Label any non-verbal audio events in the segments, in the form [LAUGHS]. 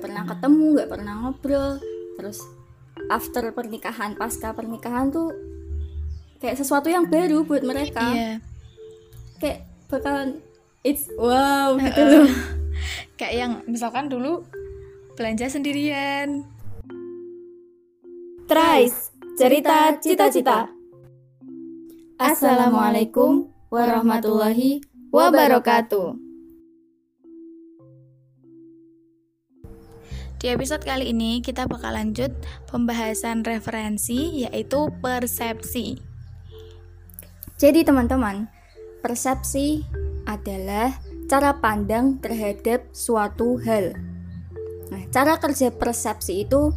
nggak pernah ketemu nggak pernah ngobrol. Terus after pernikahan pasca pernikahan tuh kayak sesuatu yang baru buat mereka. Iya. Kayak bakalan it's wow gitu loh. [LAUGHS] Kayak yang misalkan dulu belanja sendirian. Tries cerita cita-cita. Assalamualaikum warahmatullahi wabarakatuh Di episode kali ini kita bakal lanjut pembahasan referensi yaitu persepsi. Jadi teman-teman, persepsi adalah cara pandang terhadap suatu hal. Nah, cara kerja persepsi itu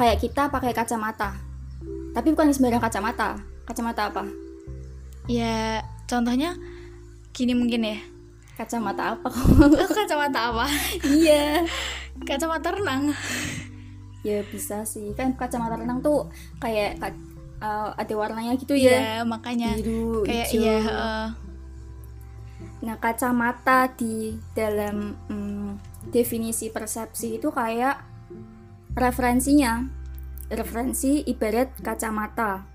kayak kita pakai kacamata. Tapi bukan sembarang kacamata. Kacamata apa? Ya, contohnya gini mungkin ya. Kacamata apa? Oh, kacamata apa? [LAUGHS] iya. Kacamata renang. Ya bisa sih. Kan kacamata renang tuh kayak uh, ada warnanya gitu ya. Iya, makanya Biru, kayak hijau. iya, heeh. Nah, kacamata di dalam mm, definisi persepsi itu kayak referensinya. Referensi ibarat kacamata.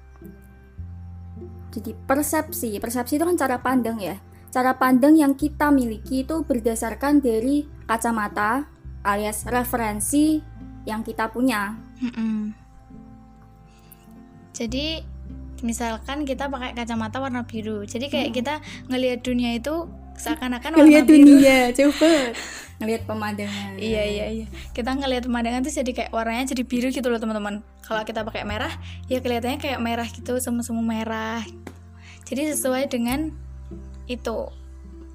Jadi persepsi, persepsi itu kan cara pandang ya. Cara pandang yang kita miliki itu berdasarkan dari kacamata alias referensi yang kita punya. Mm-mm. Jadi misalkan kita pakai kacamata warna biru. Jadi kayak kita ngelihat dunia itu seakan-akan warna Ngelihat biru. dunia, [LAUGHS] coba. Ngelihat pemandangan. Iya iya iya. Kita ngelihat pemandangan tuh jadi kayak warnanya jadi biru gitu loh teman-teman. Kalau kita pakai merah, ya kelihatannya kayak merah gitu, semu-semu merah. Jadi sesuai dengan itu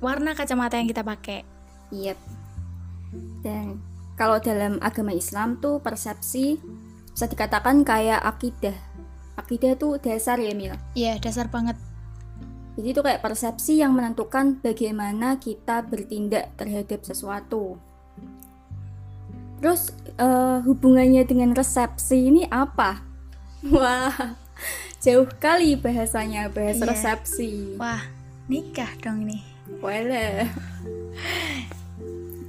warna kacamata yang kita pakai. Iya. Dan kalau dalam agama Islam tuh persepsi bisa dikatakan kayak akidah. Akidah tuh dasar ya Mil. Iya dasar banget. Jadi itu kayak persepsi yang menentukan bagaimana kita bertindak terhadap sesuatu. Terus eh, hubungannya dengan resepsi ini apa? [LAUGHS] Wah, jauh kali bahasanya bahas Iya. resepsi. Wah nikah dong ini. Boleh.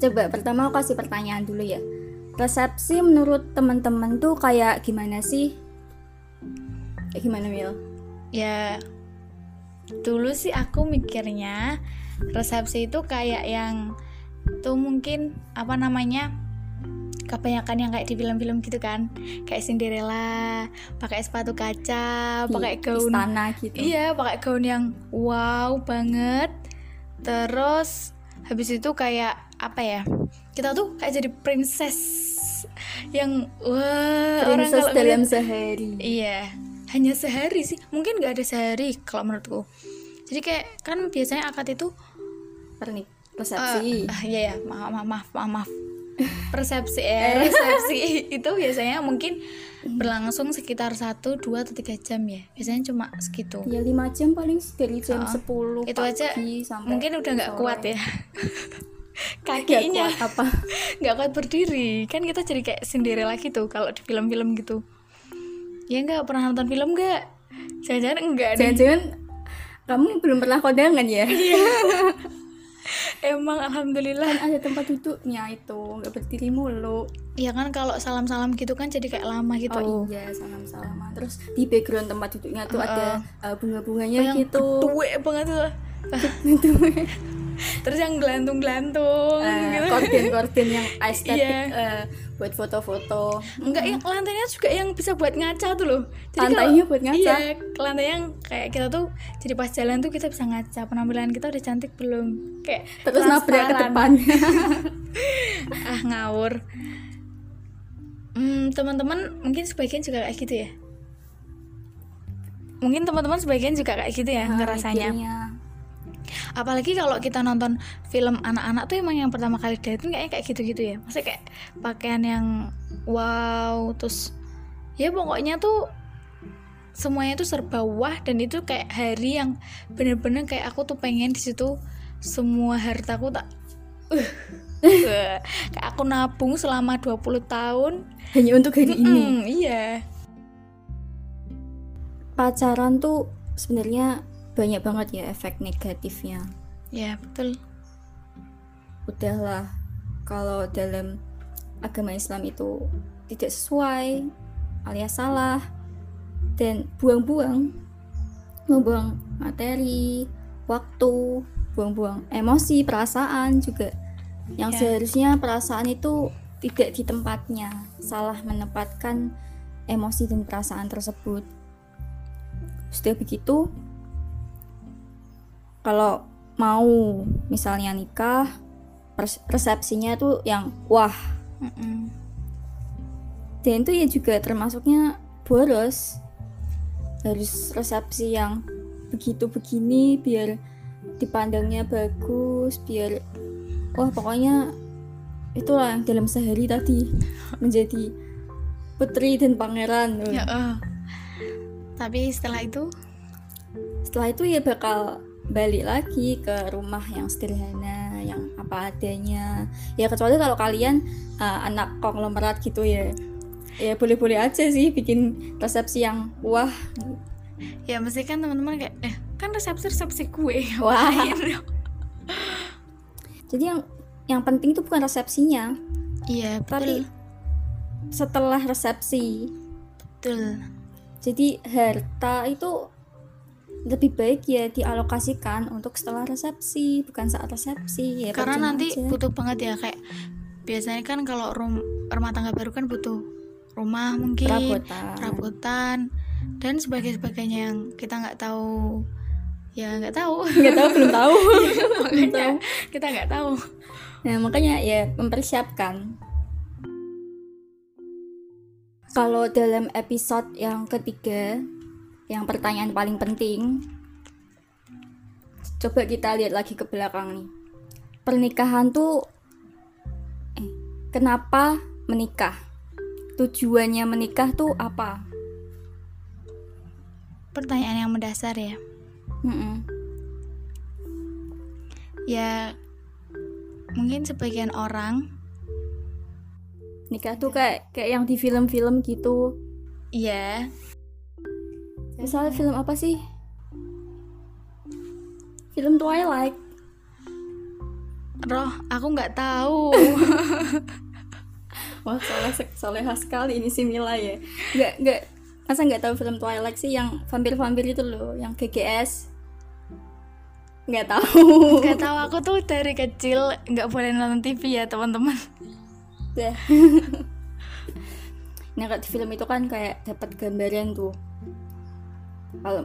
Coba pertama aku kasih pertanyaan dulu ya. Resepsi menurut teman-teman tuh kayak gimana sih? Kayak gimana Mil? Ya dulu sih aku mikirnya resepsi itu kayak yang tuh mungkin apa namanya kebanyakan yang kayak di film-film gitu kan kayak Cinderella pakai sepatu kaca pakai Di gaun istana gitu. iya pakai gaun yang wow banget terus habis itu kayak apa ya kita tuh kayak jadi princess yang wah orang Princess kalau dalam ngeliat- sehari. Iya, hanya sehari sih. Mungkin nggak ada sehari kalau menurutku. Jadi kayak kan biasanya akad itu Pernik resepsi. ah iya ya, maaf maaf maaf maaf. maaf. Persepsi eh resepsi itu biasanya mungkin berlangsung sekitar 1, 2 atau 3 jam ya. Biasanya cuma segitu. ya lima jam paling dari jam Ah, 10 itu aja sampai Mungkin udah nggak kuat ya. [LAUGHS] Kakinya kuat apa? [LAUGHS] nggak kuat berdiri. Kan kita jadi kayak Cinderella gitu kalau di film-film gitu. Ya nggak pernah nonton film nggak? Jangan-jangan enggak deh. Jangan-jangan kamu belum pernah kondangan ya? [LAUGHS] Emang alhamdulillah. Kan ada tempat duduknya itu, nggak berdiri mulu. Ya kan kalau salam-salam gitu kan jadi kayak lama gitu. Oh iya, salam-salaman. Terus di background tempat duduknya tuh ada uh, bunga-bunganya yang gitu. tuwe banget tuh. [LAUGHS] Terus yang gelantung-gelantung Eh, gitu. korden-korden yang [LAUGHS] estetik Iya. eh, buat foto-foto. Enggak yang lantainya juga yang bisa buat ngaca tuh loh. Lantainya kalau- buat ngaca? Iya, lantai yang kayak kita tuh jadi pas jalan tuh kita bisa ngaca penampilan kita udah cantik belum? Kayak Terus nabrak ke depan. [LAUGHS] ah ngawur. Hmm, teman-teman mungkin sebagian juga kayak gitu ya. Mungkin teman-teman sebagian juga kayak gitu ya ngerasanya. Akhirnya. Apalagi kalau kita nonton film anak-anak tuh emang yang pertama kali dating kayaknya kayak gitu-gitu ya. Maksudnya kayak pakaian yang wow terus ya pokoknya tuh semuanya tuh serba wah dan itu kayak hari yang bener-bener kayak aku tuh pengen di situ semua hartaku tak uh, [LAUGHS] kayak aku nabung selama 20 tahun. Hanya untuk hari ini. Hmm, iya. Pacaran tuh sebenarnya banyak banget ya efek negatifnya. ya betul Udahlah, kalau dalam agama Islam itu tidak sesuai alias salah dan buang-buang membuang materi waktu buang-buang emosi perasaan juga yang Ya. seharusnya perasaan itu tidak di tempatnya salah menempatkan emosi dan perasaan tersebut sudah begitu kalau mau misalnya nikah persepsinya tuh yang wah Mm-mm. dan itu ya juga termasuknya boros harus resepsi yang begitu begini biar dipandangnya bagus biar wah pokoknya itulah yang dalam sehari tadi [LAUGHS] menjadi putri dan pangeran Ya, eh. Tapi setelah itu setelah itu ya bakal balik lagi ke rumah yang sederhana yang apa adanya. Ya kecuali kalau kalian uh, anak konglomerat gitu ya. Ya boleh-boleh aja sih bikin resepsi yang wah. Ya mesti kan teman-teman kayak eh kan resepsi resepsi kue [LAUGHS] Wah. Jadi yang yang penting itu bukan resepsinya. Iya tapi setelah resepsi betul. jadi harta itu lebih baik ya dialokasikan untuk setelah resepsi bukan saat resepsi ya karena nanti aja. butuh banget ya kayak biasanya kan kalau rum rumah tangga baru kan butuh rumah mungkin perabotan. perabotan dan sebagainya sebagainya yang kita nggak tahu. Ya nggak tahu. [LAUGHS] Nggak tahu belum tahu. [LAUGHS] Belum makanya tahu. kita nggak tahu. Nah makanya ya mempersiapkan. Kalau dalam episode yang ketiga yang pertanyaan paling penting. Coba kita lihat lagi ke belakang nih. Pernikahan tuh eh, kenapa menikah? Tujuannya menikah tuh apa? Pertanyaan yang mendasar ya. Mm-mm. ya mungkin sebagian orang nikah tuh kayak kayak yang di film-film gitu. Iya Misalnya film apa sih? Film Twilight. roh aku nggak tahu [LAUGHS] Wah, soleh soleha sekali ini si Mila ya. Nggak nggak masa nggak tahu film Twilight sih yang vampir-vampir itu loh, yang GGS. Nggak tahu. nggak tahu aku tuh dari kecil nggak boleh nonton TV ya teman-teman Dah. [LAUGHS] nah, kalau di film itu kan kayak dapat gambaran tuh. Kalau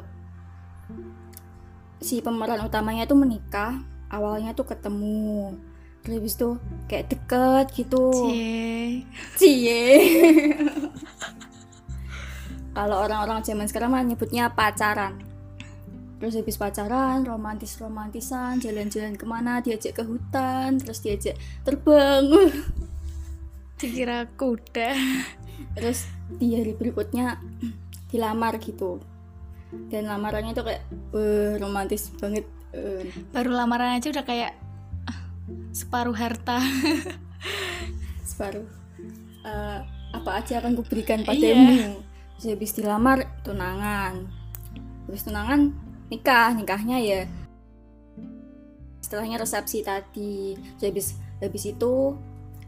si pemeran utamanya tuh menikah, awalnya tuh ketemu. Terus habis itu kayak deket gitu. Cie. Cie. [LAUGHS] Kalau orang-orang zaman sekarang mah nyebutnya pacaran. Terus habis pacaran, romantis-romantisan, jalan-jalan ke mana, diajak ke hutan, terus diajak terbang. [LAUGHS] dikira kuda terus di hari berikutnya dilamar gitu. Dan lamarannya tuh kayak eh, romantis banget. eh. baru lamaran aja udah kayak ah, separuh harta. [LAUGHS] Separuh. Eh, apa aja akan kuberikan Iya. padamu. Terus habis dilamar tunangan. Habis tunangan nikah. Nikahnya ya setelahnya resepsi tadi. Terus habis habis itu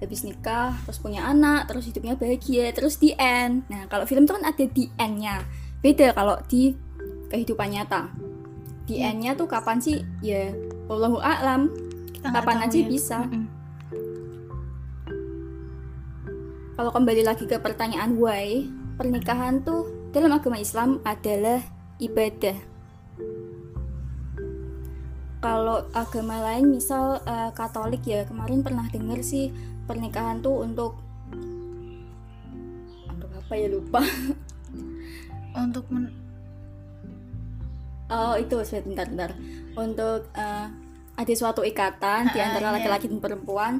habis nikah terus punya anak terus hidupnya bahagia terus di end. Nah kalau film tuh kan ada di endnya. Beda kalau di kehidupan nyata di Iya. endnya tuh kapan sih ya wallahu a'lam Kita Kapan aja ya. bisa. Mm-mm. Kalau kembali lagi ke pertanyaan why, pernikahan tuh dalam agama Islam adalah ibadah. Kalau agama lain misal eh, Katolik ya, kemarin pernah dengar sih pernikahan tuh untuk untuk apa ya lupa. untuk men- Oh, itu sebentar bentar. Untuk eh, ada suatu ikatan di Ah, antara iya. laki-laki dan perempuan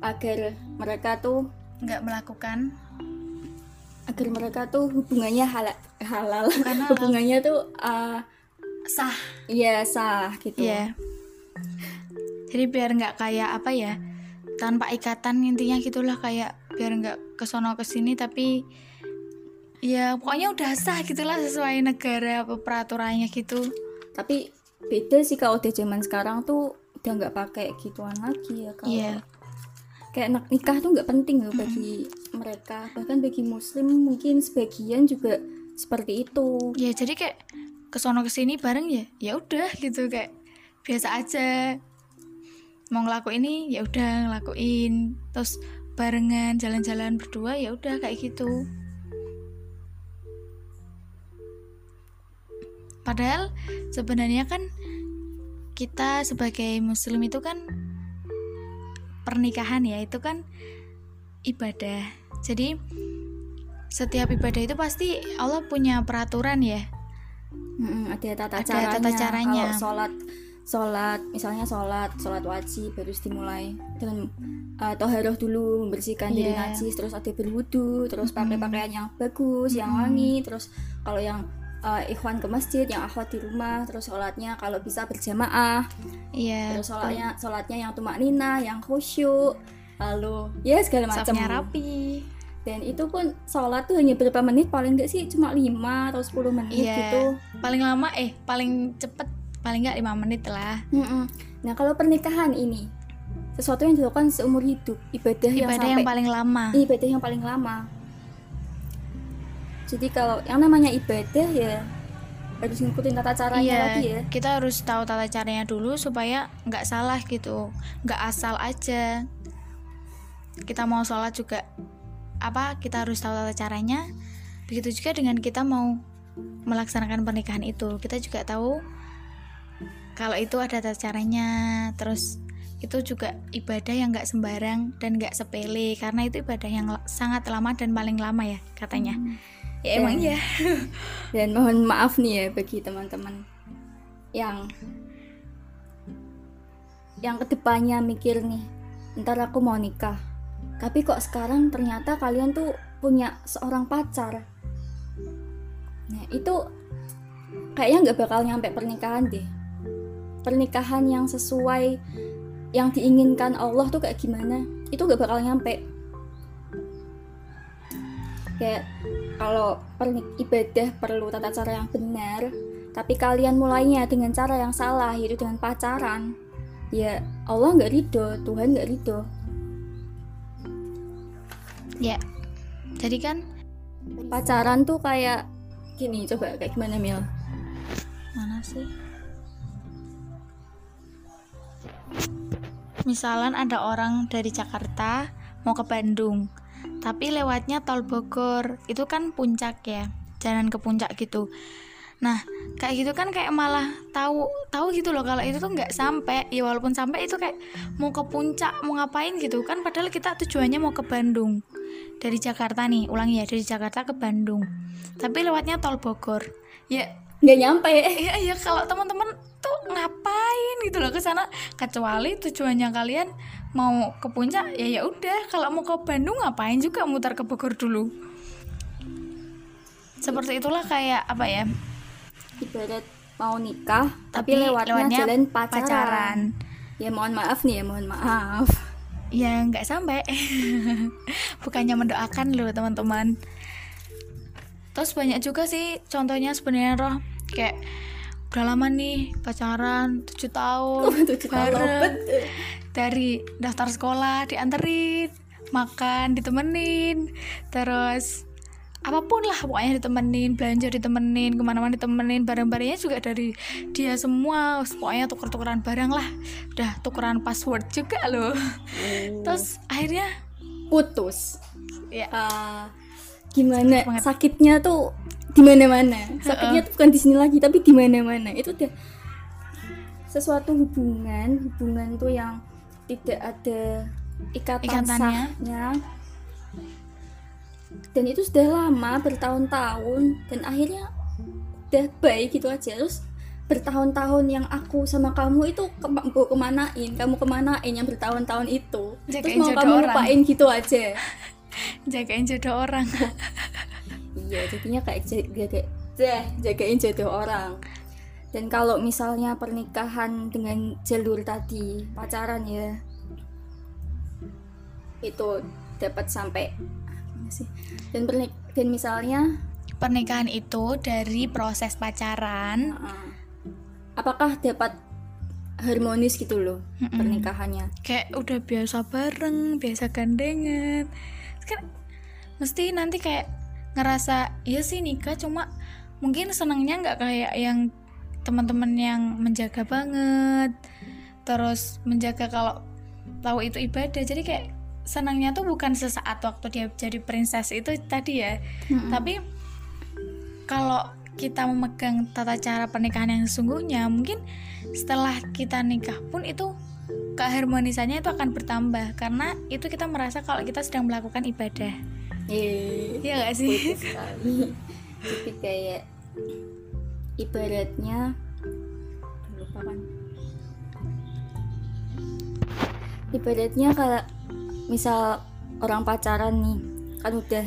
agar mereka tuh nggak melakukan agar mereka tuh hubungannya halal halal [LAUGHS] hubungannya tuh uh, sah ya sah gitu Iya. Jadi biar nggak kayak apa ya, tanpa ikatan intinya gitulah kayak biar nggak kesono ke sini tapi ya pokoknya udah sah gitulah sesuai negara apa peraturannya gitu. tapi beda sih kalau udah zaman sekarang tuh udah nggak pakai gituan lagi ya kalau Iya. kayak nak nikah tuh nggak penting loh bagi mereka. Bahkan bagi muslim mungkin sebagian juga seperti itu. Ya jadi kayak kesono ke sini bareng ya ya udah gitu kayak biasa aja. Mau ngelakuin ini ya udah ngelakuin. Terus barengan jalan-jalan berdua ya udah kayak gitu padahal sebenarnya kan kita sebagai muslim itu kan pernikahan ya itu kan ibadah jadi setiap ibadah itu pasti Allah punya peraturan ya Mm-mm, ada tata Ada caranya. tata caranya. Kalau sholat, sholat, misalnya sholat, sholat wajib harus dimulai dengan uh, toharoh dulu, membersihkan diri Iya. najis, terus ada berwudu, terus pakai pakaian yang bagus, yang Mm-mm. wangi, terus kalau yang uh, ikhwan ke masjid, yang akhwat di rumah, terus sholatnya kalau bisa berjamaah, iya terus sholatnya sholatnya yang tumak nina, yang khusyuk, lalu ya segala macam. Rapi Dan itu pun sholat tuh hanya berapa menit, paling enggak sih cuma 5 atau 10 menit Iya. gitu. paling lama eh paling cepet paling nggak lima menit lah Mm-mm. Nah kalau pernikahan ini sesuatu yang dilakukan seumur hidup ibadah, yang ibadah sampai yang paling lama ibadah yang paling lama. Jadi kalau yang namanya ibadah ya harus ngikutin tata caranya iya lagi ya. kita harus tahu tata caranya dulu supaya nggak salah gitu nggak asal aja. Kita mau sholat juga apa kita harus tahu tata caranya. Begitu juga dengan kita mau melaksanakan pernikahan itu. Kita juga tahu kalau itu ada tata caranya. Terus itu juga ibadah yang nggak sembarang dan nggak sepele karena itu ibadah yang sangat lama dan paling lama ya katanya ya emang Dan- ya [LAUGHS] Dan mohon maaf nih ya bagi teman-teman yang yang ke depannya mikir nih, ntar aku mau nikah. Tapi kok sekarang ternyata kalian tuh punya seorang pacar. Nah itu kayaknya nggak bakal nyampe pernikahan deh. Pernikahan yang sesuai yang diinginkan Allah tuh kayak gimana? Itu nggak bakal nyampe. Kayak kalau ibadah perlu tata cara yang benar, tapi kalian mulainya dengan cara yang salah, yaitu dengan pacaran, ya Allah nggak ridho, Tuhan nggak ridho. ya jadi kan Pacaran tuh kayak gini, coba kayak gimana Mil? mana sih misalan ada orang dari Jakarta mau ke Bandung tapi lewatnya tol Bogor. Itu kan puncak ya jalan ke puncak gitu. Nah kayak gitu kan kayak malah tahu tahu gitu loh kalau itu tuh nggak sampai. Ya walaupun sampai itu kayak mau ke puncak mau ngapain gitu kan. Padahal kita tujuannya mau ke Bandung. Dari Jakarta nih ulangi ya dari Jakarta ke Bandung. Tapi lewatnya tol Bogor. Ya Nggak nyampe. Iya iya kalau teman-teman tuh ngapain gitu loh ke sana kecuali tujuannya kalian mau ke puncak ya ya udah kalau mau ke Bandung ngapain juga mutar ke Bogor dulu seperti itulah kayak apa ya Ibarat mau nikah, tapi, Tapi lewatnya, lewatnya jalan pacaran. pacaran. Ya mohon maaf nih ya, mohon maaf. ya nggak sampai [LAUGHS] bukannya mendoakan loh teman-teman terus banyak juga sih contohnya sebenarnya roh kayak udah lama nih pacaran 7 tahun. Tujuh tahun. Bareng. lobet. dari daftar sekolah dianterin makan ditemenin. Terus apa pun lah pokoknya ditemenin belanja ditemenin ke mana-mana ditemenin. Barang-barangnya juga dari dia semua. Pokoknya tuker-tukeran barang lah. Udah tukeran password juga loh. Terus akhirnya putus. ya. Eh, gimana banget. sakitnya tuh di mana-mana. Sakitnya tuh bukan di sini lagi, tapi di mana-mana. Itu udah sesuatu hubungan, hubungan tuh yang tidak ada ikatan Ikatannya. sahnya. Dan itu sudah lama bertahun-tahun dan akhirnya udah baik gitu aja terus bertahun-tahun yang aku sama kamu itu ke gue kemanain kamu kemanain yang bertahun-tahun itu terus mau kamu lupain gitu aja [LAUGHS] jagain jodoh orang Iya, jadinya kayak jaga, jaga, jagain jodoh orang. Dan kalau misalnya pernikahan dengan jalur tadi pacaran ya, itu dapat sampai? Dan pernik dan misalnya, pernikahan itu dari proses pacaran uh, apakah dapat harmonis gitu loh Mm-mm. pernikahannya kayak udah biasa bareng biasa gandengan kan mesti nanti kayak ngerasa iya sih nikah cuma mungkin senangnya nggak kayak yang teman-teman yang menjaga banget terus menjaga kalau tahu itu ibadah jadi kayak senangnya tuh bukan sesaat waktu dia jadi princess itu tadi ya Mm-mm. tapi kalau kita memegang tata cara pernikahan yang sesungguhnya mungkin setelah kita nikah pun itu keharmonisannya itu akan bertambah karena itu kita merasa kalau kita sedang melakukan ibadah. Iya. Iya gak sih? puitis sekali. Jadi kayak ibaratnya lupa kan. Ibaratnya kalau misal orang pacaran nih kan udah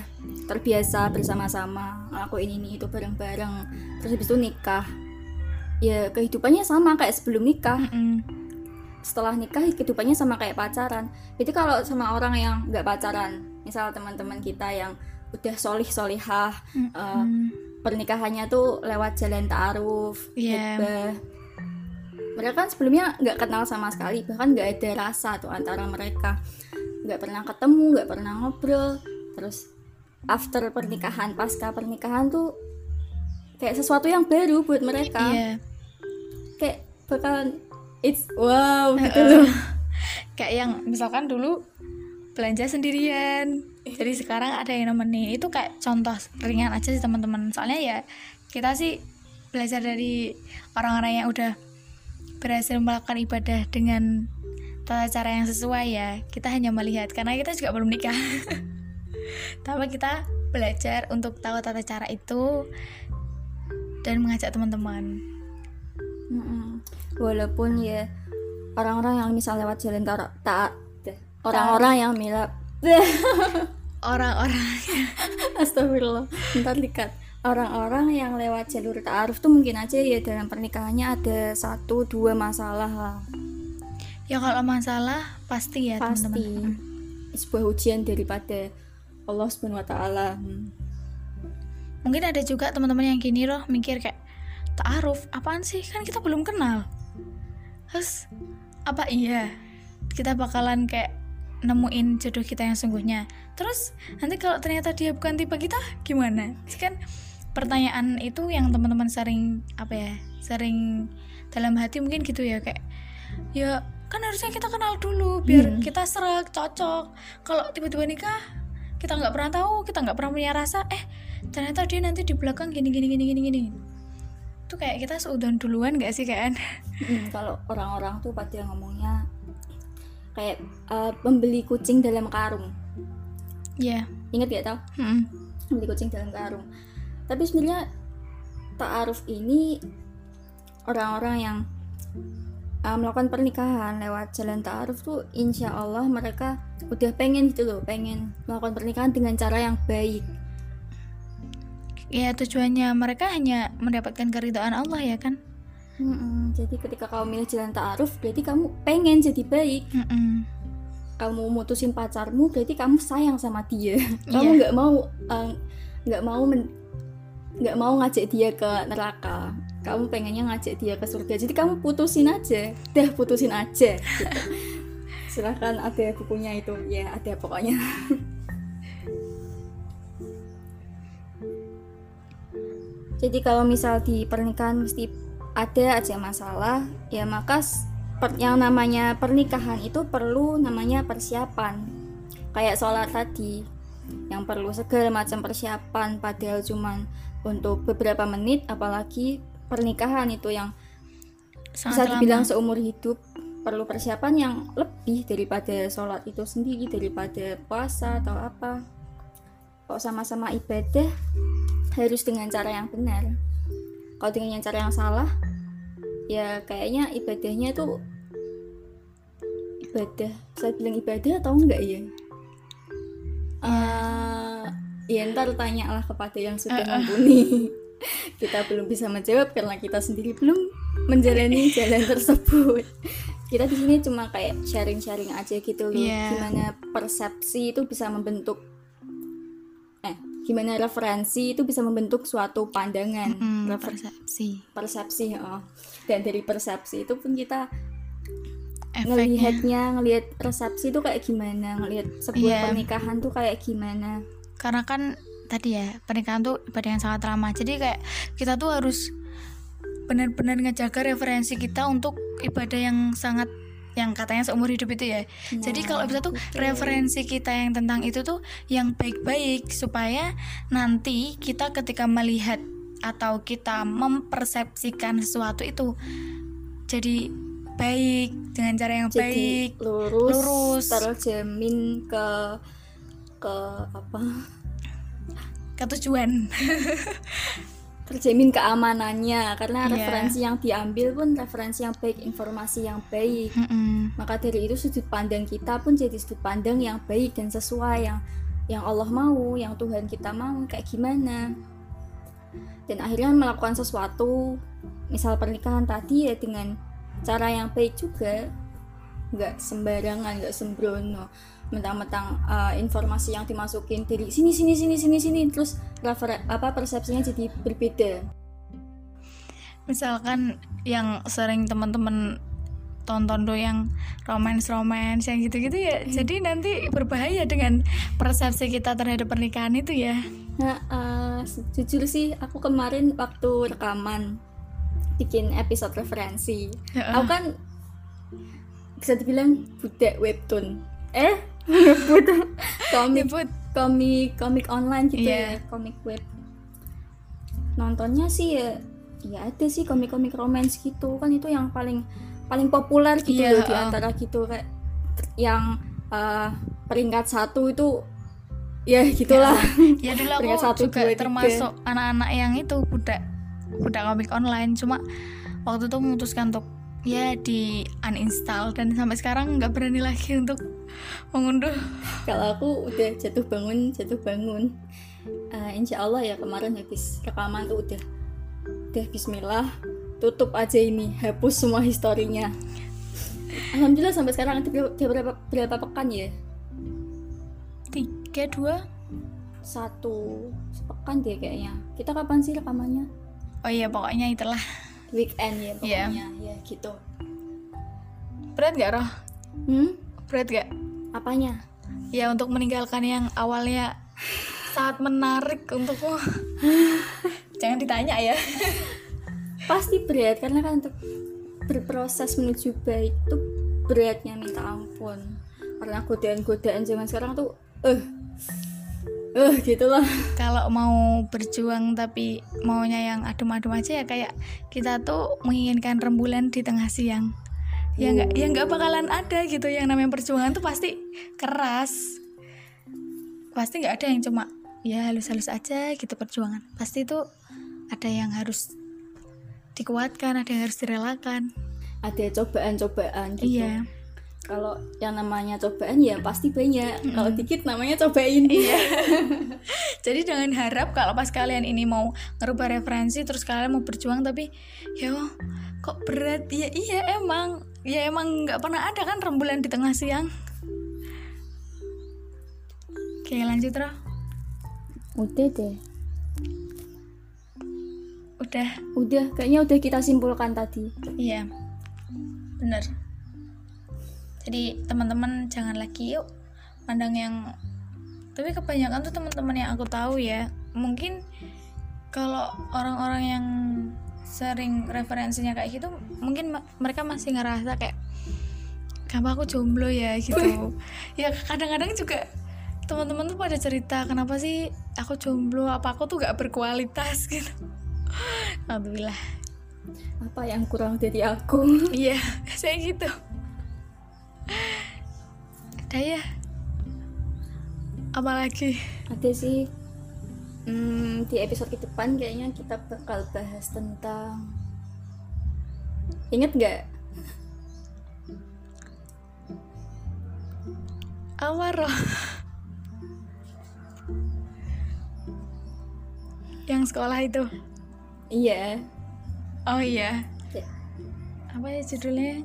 terbiasa bersama-sama ngelakuin ini itu bareng-bareng terus habis itu nikah. Ya kehidupannya sama kayak sebelum nikah. Mm-mm. Setelah nikah kehidupannya sama kayak pacaran jadi kalau sama orang yang nggak pacaran misal teman-teman kita yang udah solih solihah eh, Mm-mm. pernikahannya tuh lewat jalan ta'aruf Iya. khutbah. mereka kan sebelumnya nggak kenal sama sekali bahkan nggak ada rasa tuh antara mereka nggak pernah ketemu nggak pernah ngobrol terus after pernikahan pasca pernikahan tuh kayak sesuatu yang baru buat mereka Iya. kayak bakalan it's wow [LAUGHS] gitu loh [LAUGHS] Kayak yang misalkan dulu belanja sendirian. Jadi sekarang ada yang nemenin. Itu kayak contoh ringan aja sih teman-teman. Soalnya ya kita sih belajar dari orang-orang yang udah berhasil melakukan ibadah dengan tata cara yang sesuai ya. Kita hanya melihat karena kita juga belum nikah. [LAUGHS] Tapi kita belajar untuk tahu tata cara itu dan mengajak teman-teman. Mm-mm. Walaupun ya orang-orang yang misal lewat jalan tar- taat orang-orang yang mila [LAUGHS] Orang-orang. [LAUGHS] Astagfirullah. Bentar dikat. Orang-orang yang lewat jalur ta'aruf tuh mungkin aja ya dalam pernikahannya ada satu dua masalah lah. Ya kalau masalah pasti ya Pasti. Teman-teman. Sebuah ujian daripada Allah subhanahu wa ta'ala. Hmm. mungkin ada juga teman-teman yang gini loh mikir kayak taaruf apaan sih? Kan kita belum kenal terus apa iya? Kita bakalan kayak nemuin jodoh kita yang sungguhnya. Terus nanti kalau ternyata dia bukan tipe kita gimana? Kan pertanyaan itu yang teman-teman sering apa ya sering dalam hati mungkin gitu ya kayak ya kan harusnya kita kenal dulu biar Hmm. kita serak cocok. Kalau tiba-tiba nikah kita nggak pernah tahu kita nggak pernah punya rasa eh ternyata dia nanti di belakang gini gini gini gini gini itu kayak kita seudon duluan gak sih kan Hmm, Kalau orang-orang tuh pada ngomongnya Kayak eh, membeli kucing dalam karung. Ya Ingat gak tau? Mm-mm. Membeli kucing dalam karung. Tapi sebenarnya Ta'aruf ini Orang-orang yang uh, melakukan pernikahan lewat jalan ta'aruf tuh insya Allah mereka udah pengen gitu loh pengen melakukan pernikahan dengan cara yang baik ya tujuannya mereka hanya mendapatkan keridhaan Allah ya kan Mm-mm. jadi ketika kamu milih jalan ta'aruf berarti kamu pengen jadi baik Mm-mm. kamu mutusin pacarmu berarti kamu sayang sama dia [LAUGHS] kamu Iya. nggak mau uh, nggak mau men- nggak mau ngajak dia ke neraka kamu pengennya ngajak dia ke surga jadi kamu putusin aja dah putusin aja gitu. [LAUGHS] silahkan ada bukunya itu ya ada pokoknya [LAUGHS] jadi kalau misal di pernikahan mesti ada aja masalah ya maka per- yang namanya pernikahan itu perlu namanya persiapan. Kayak sholat tadi yang perlu segala macam persiapan padahal cuman untuk beberapa menit apalagi pernikahan itu yang bisa sangat dibilang lama. seumur hidup perlu persiapan yang lebih daripada sholat itu sendiri daripada puasa atau apa. Kok sama-sama ibadah harus dengan cara yang benar. Kalau dengan cara yang salah ya kayaknya ibadahnya tuh ibadah. Saya bilang ibadah atau enggak ya? Eh, ya ntar tanyalah kepada yang sudah mumpuni [LAUGHS] kita belum bisa menjawab karena kita sendiri belum menjalani [LAUGHS] jalan tersebut. Kita di sini cuma kayak sharing-sharing aja gitu loh. Iya. gimana persepsi itu bisa membentuk eh gimana referensi itu bisa membentuk suatu pandangan Refer- persepsi persepsi oh. dan dari persepsi itu pun kita efeknya ngelihatnya ngelihat resepsi itu kayak gimana ngelihat sebuah Iya. pernikahan tuh kayak gimana karena kan tadi ya pernikahan tuh ibadah yang sangat lama jadi kayak kita tuh harus benar-benar ngejaga referensi kita untuk ibadah yang sangat yang katanya seumur hidup itu ya jadi Nah, kalau bisa tuh betul. referensi kita yang tentang itu tuh yang baik-baik supaya nanti kita ketika melihat atau kita mempersepsikan sesuatu itu jadi baik dengan cara yang jadi baik lurus, lurus. terjamin ke ke apa ketujuan [LAUGHS] terjamin keamanannya karena Iya. referensi yang diambil pun referensi yang baik informasi yang baik Mm-mm. maka dari itu sudut pandang kita pun jadi sudut pandang yang baik dan sesuai yang yang Allah mau yang Tuhan kita mau kayak gimana dan akhirnya melakukan sesuatu misal pernikahan tadi ya dengan cara yang baik juga nggak sembarangan nggak sembrono mentang-mentang uh, informasi yang dimasukin dari sini sini sini sini sini terus refer apa persepsinya jadi berbeda. Misalkan yang sering teman-teman tonton tuh yang romance romance yang gitu-gitu ya jadi nanti berbahaya dengan persepsi kita terhadap pernikahan itu ya. Nah, eh, jujur sih aku kemarin waktu rekaman bikin episode referensi, aku kan bisa dibilang budak webtoon. Eh, budak komik. Nyebut komik komik online gitu Iya. ya, komik web. Nontonnya sih ya, ya ada sih komik-komik romance gitu. Kan itu yang paling paling populer gitu loh di antara gitu kayak yang eh, peringkat satu itu ya gitulah. ya dulu Peringkat aku satu, juga dua, termasuk anak-anak yang itu budak budak komik online. Cuma waktu itu memutuskan untuk ya di uninstall. Dan sampai sekarang nggak berani lagi untuk mengunduh kalau aku udah jatuh bangun jatuh bangun. Eh, insya Allah ya kemarin habis rekaman tuh udah udah Bismillah tutup aja ini hapus semua historinya. Alhamdulillah sampai sekarang itu berapa, berapa, berapa pekan ya? Tiga dua? Satu sepekan deh kayaknya. Kita kapan sih rekamannya? Oh iya pokoknya itulah. Weekend ya Iya. pokoknya. Ya gitu. Berat gak roh? Hmm berat gak? Apanya? Ya untuk meninggalkan yang awalnya sangat menarik untukku [LAUGHS] jangan ditanya ya. Pasti berat karena kan untuk berproses menuju baik itu beratnya minta ampun. Karena godaan-godaan zaman sekarang tuh eh eh gitulah kalau mau berjuang tapi maunya yang adem-adem aja ya kayak kita tuh menginginkan rembulan di tengah siang ya nggak ya nggak bakalan ada gitu. Yang namanya perjuangan tuh pasti keras. Pasti nggak ada yang cuma ya halus-halus aja gitu perjuangan. Pasti itu ada yang harus dikuatkan ada yang harus direlakan. Ada cobaan-cobaan gitu. Iya kalau yang namanya cobaan ya pasti banyak. Kalau dikit namanya cobain. Iya. [LAUGHS] Jadi jangan harap kalau pas kalian ini mau ngerubah referensi terus kalian mau berjuang tapi ya kok berat? Ya iya emang. Ya emang nggak pernah ada kan rembulan di tengah siang. Oke lanjut Roh. udah deh. Udah. Udah. Kayaknya udah kita simpulkan tadi. Iya. Bener. Jadi teman-teman jangan lagi yuk pandang yang tapi kebanyakan tuh teman-teman yang aku tahu ya mungkin kalau orang-orang yang sering referensinya kayak gitu mungkin ma- mereka masih ngerasa kayak kenapa aku jomblo ya? [LAUGHS] gitu. Ya kadang-kadang juga teman-teman tuh pada cerita kenapa sih aku jomblo? Apa aku tuh gak berkualitas? [LAUGHS] gitu. Alhamdulillah. Apa yang kurang dari aku? Iya [LAUGHS] saya gitu udah ya. Apalagi ada sih. Hmm, di episode ke depan kayaknya kita bakal bahas tentang inget nggak? Awaro yang sekolah itu? Iya. Oh iya. Ya. apa ya judulnya?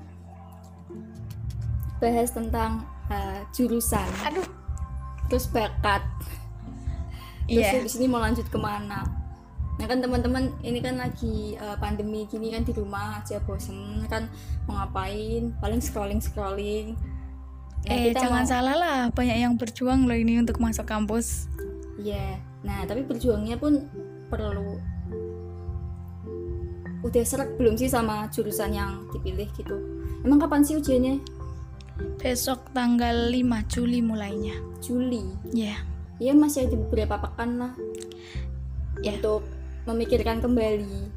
Bahas tentang uh, jurusan aduh terus bakat terus iya di sini mau lanjut ke mana Nah kan teman-teman ini kan lagi uh, pandemi gini kan di rumah aja bosen kan mau ngapain paling scrolling scrolling. Nah, eh jangan mau... salah lah banyak yang berjuang loh ini untuk masuk kampus. Iya. Yeah. Nah tapi berjuangnya pun perlu udah serak belum sih sama jurusan yang dipilih gitu. Emang kapan sih ujiannya? Besok tanggal 5 Juli mulainya. Juli. Ya. Yeah. Iya masih ada beberapa pekan lah. Ya. Yeah. Untuk memikirkan kembali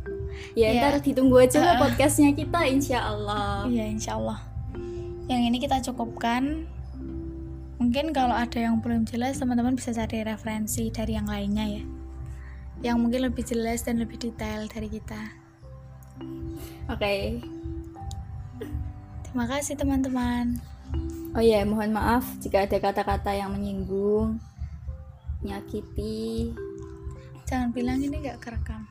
ya, ya. ntar ditunggu aja lah podcastnya kita insya Allah iya insya Allah yang ini kita cukupkan mungkin kalau ada yang belum jelas teman-teman bisa cari referensi dari yang lainnya ya yang mungkin lebih jelas dan lebih detail dari kita oke okay. Terima kasih teman-teman. Oh ya mohon maaf jika ada kata-kata yang menyinggung nyakiti jangan bilang ini gak kerekam.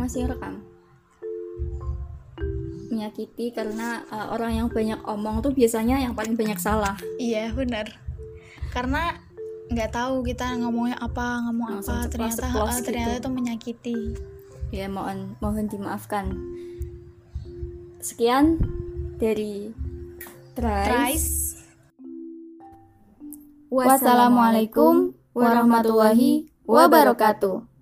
Masih rekam menyakiti karena uh, orang yang banyak omong tuh biasanya yang paling banyak salah. Iya benar. Karena nggak tahu kita ngomongnya apa ngomong Langsung apa ternyata uh, ternyata itu menyakiti. Ya mohon mohon dimaafkan sekian dari Trice. Wassalamualaikum warahmatullahi wabarakatuh.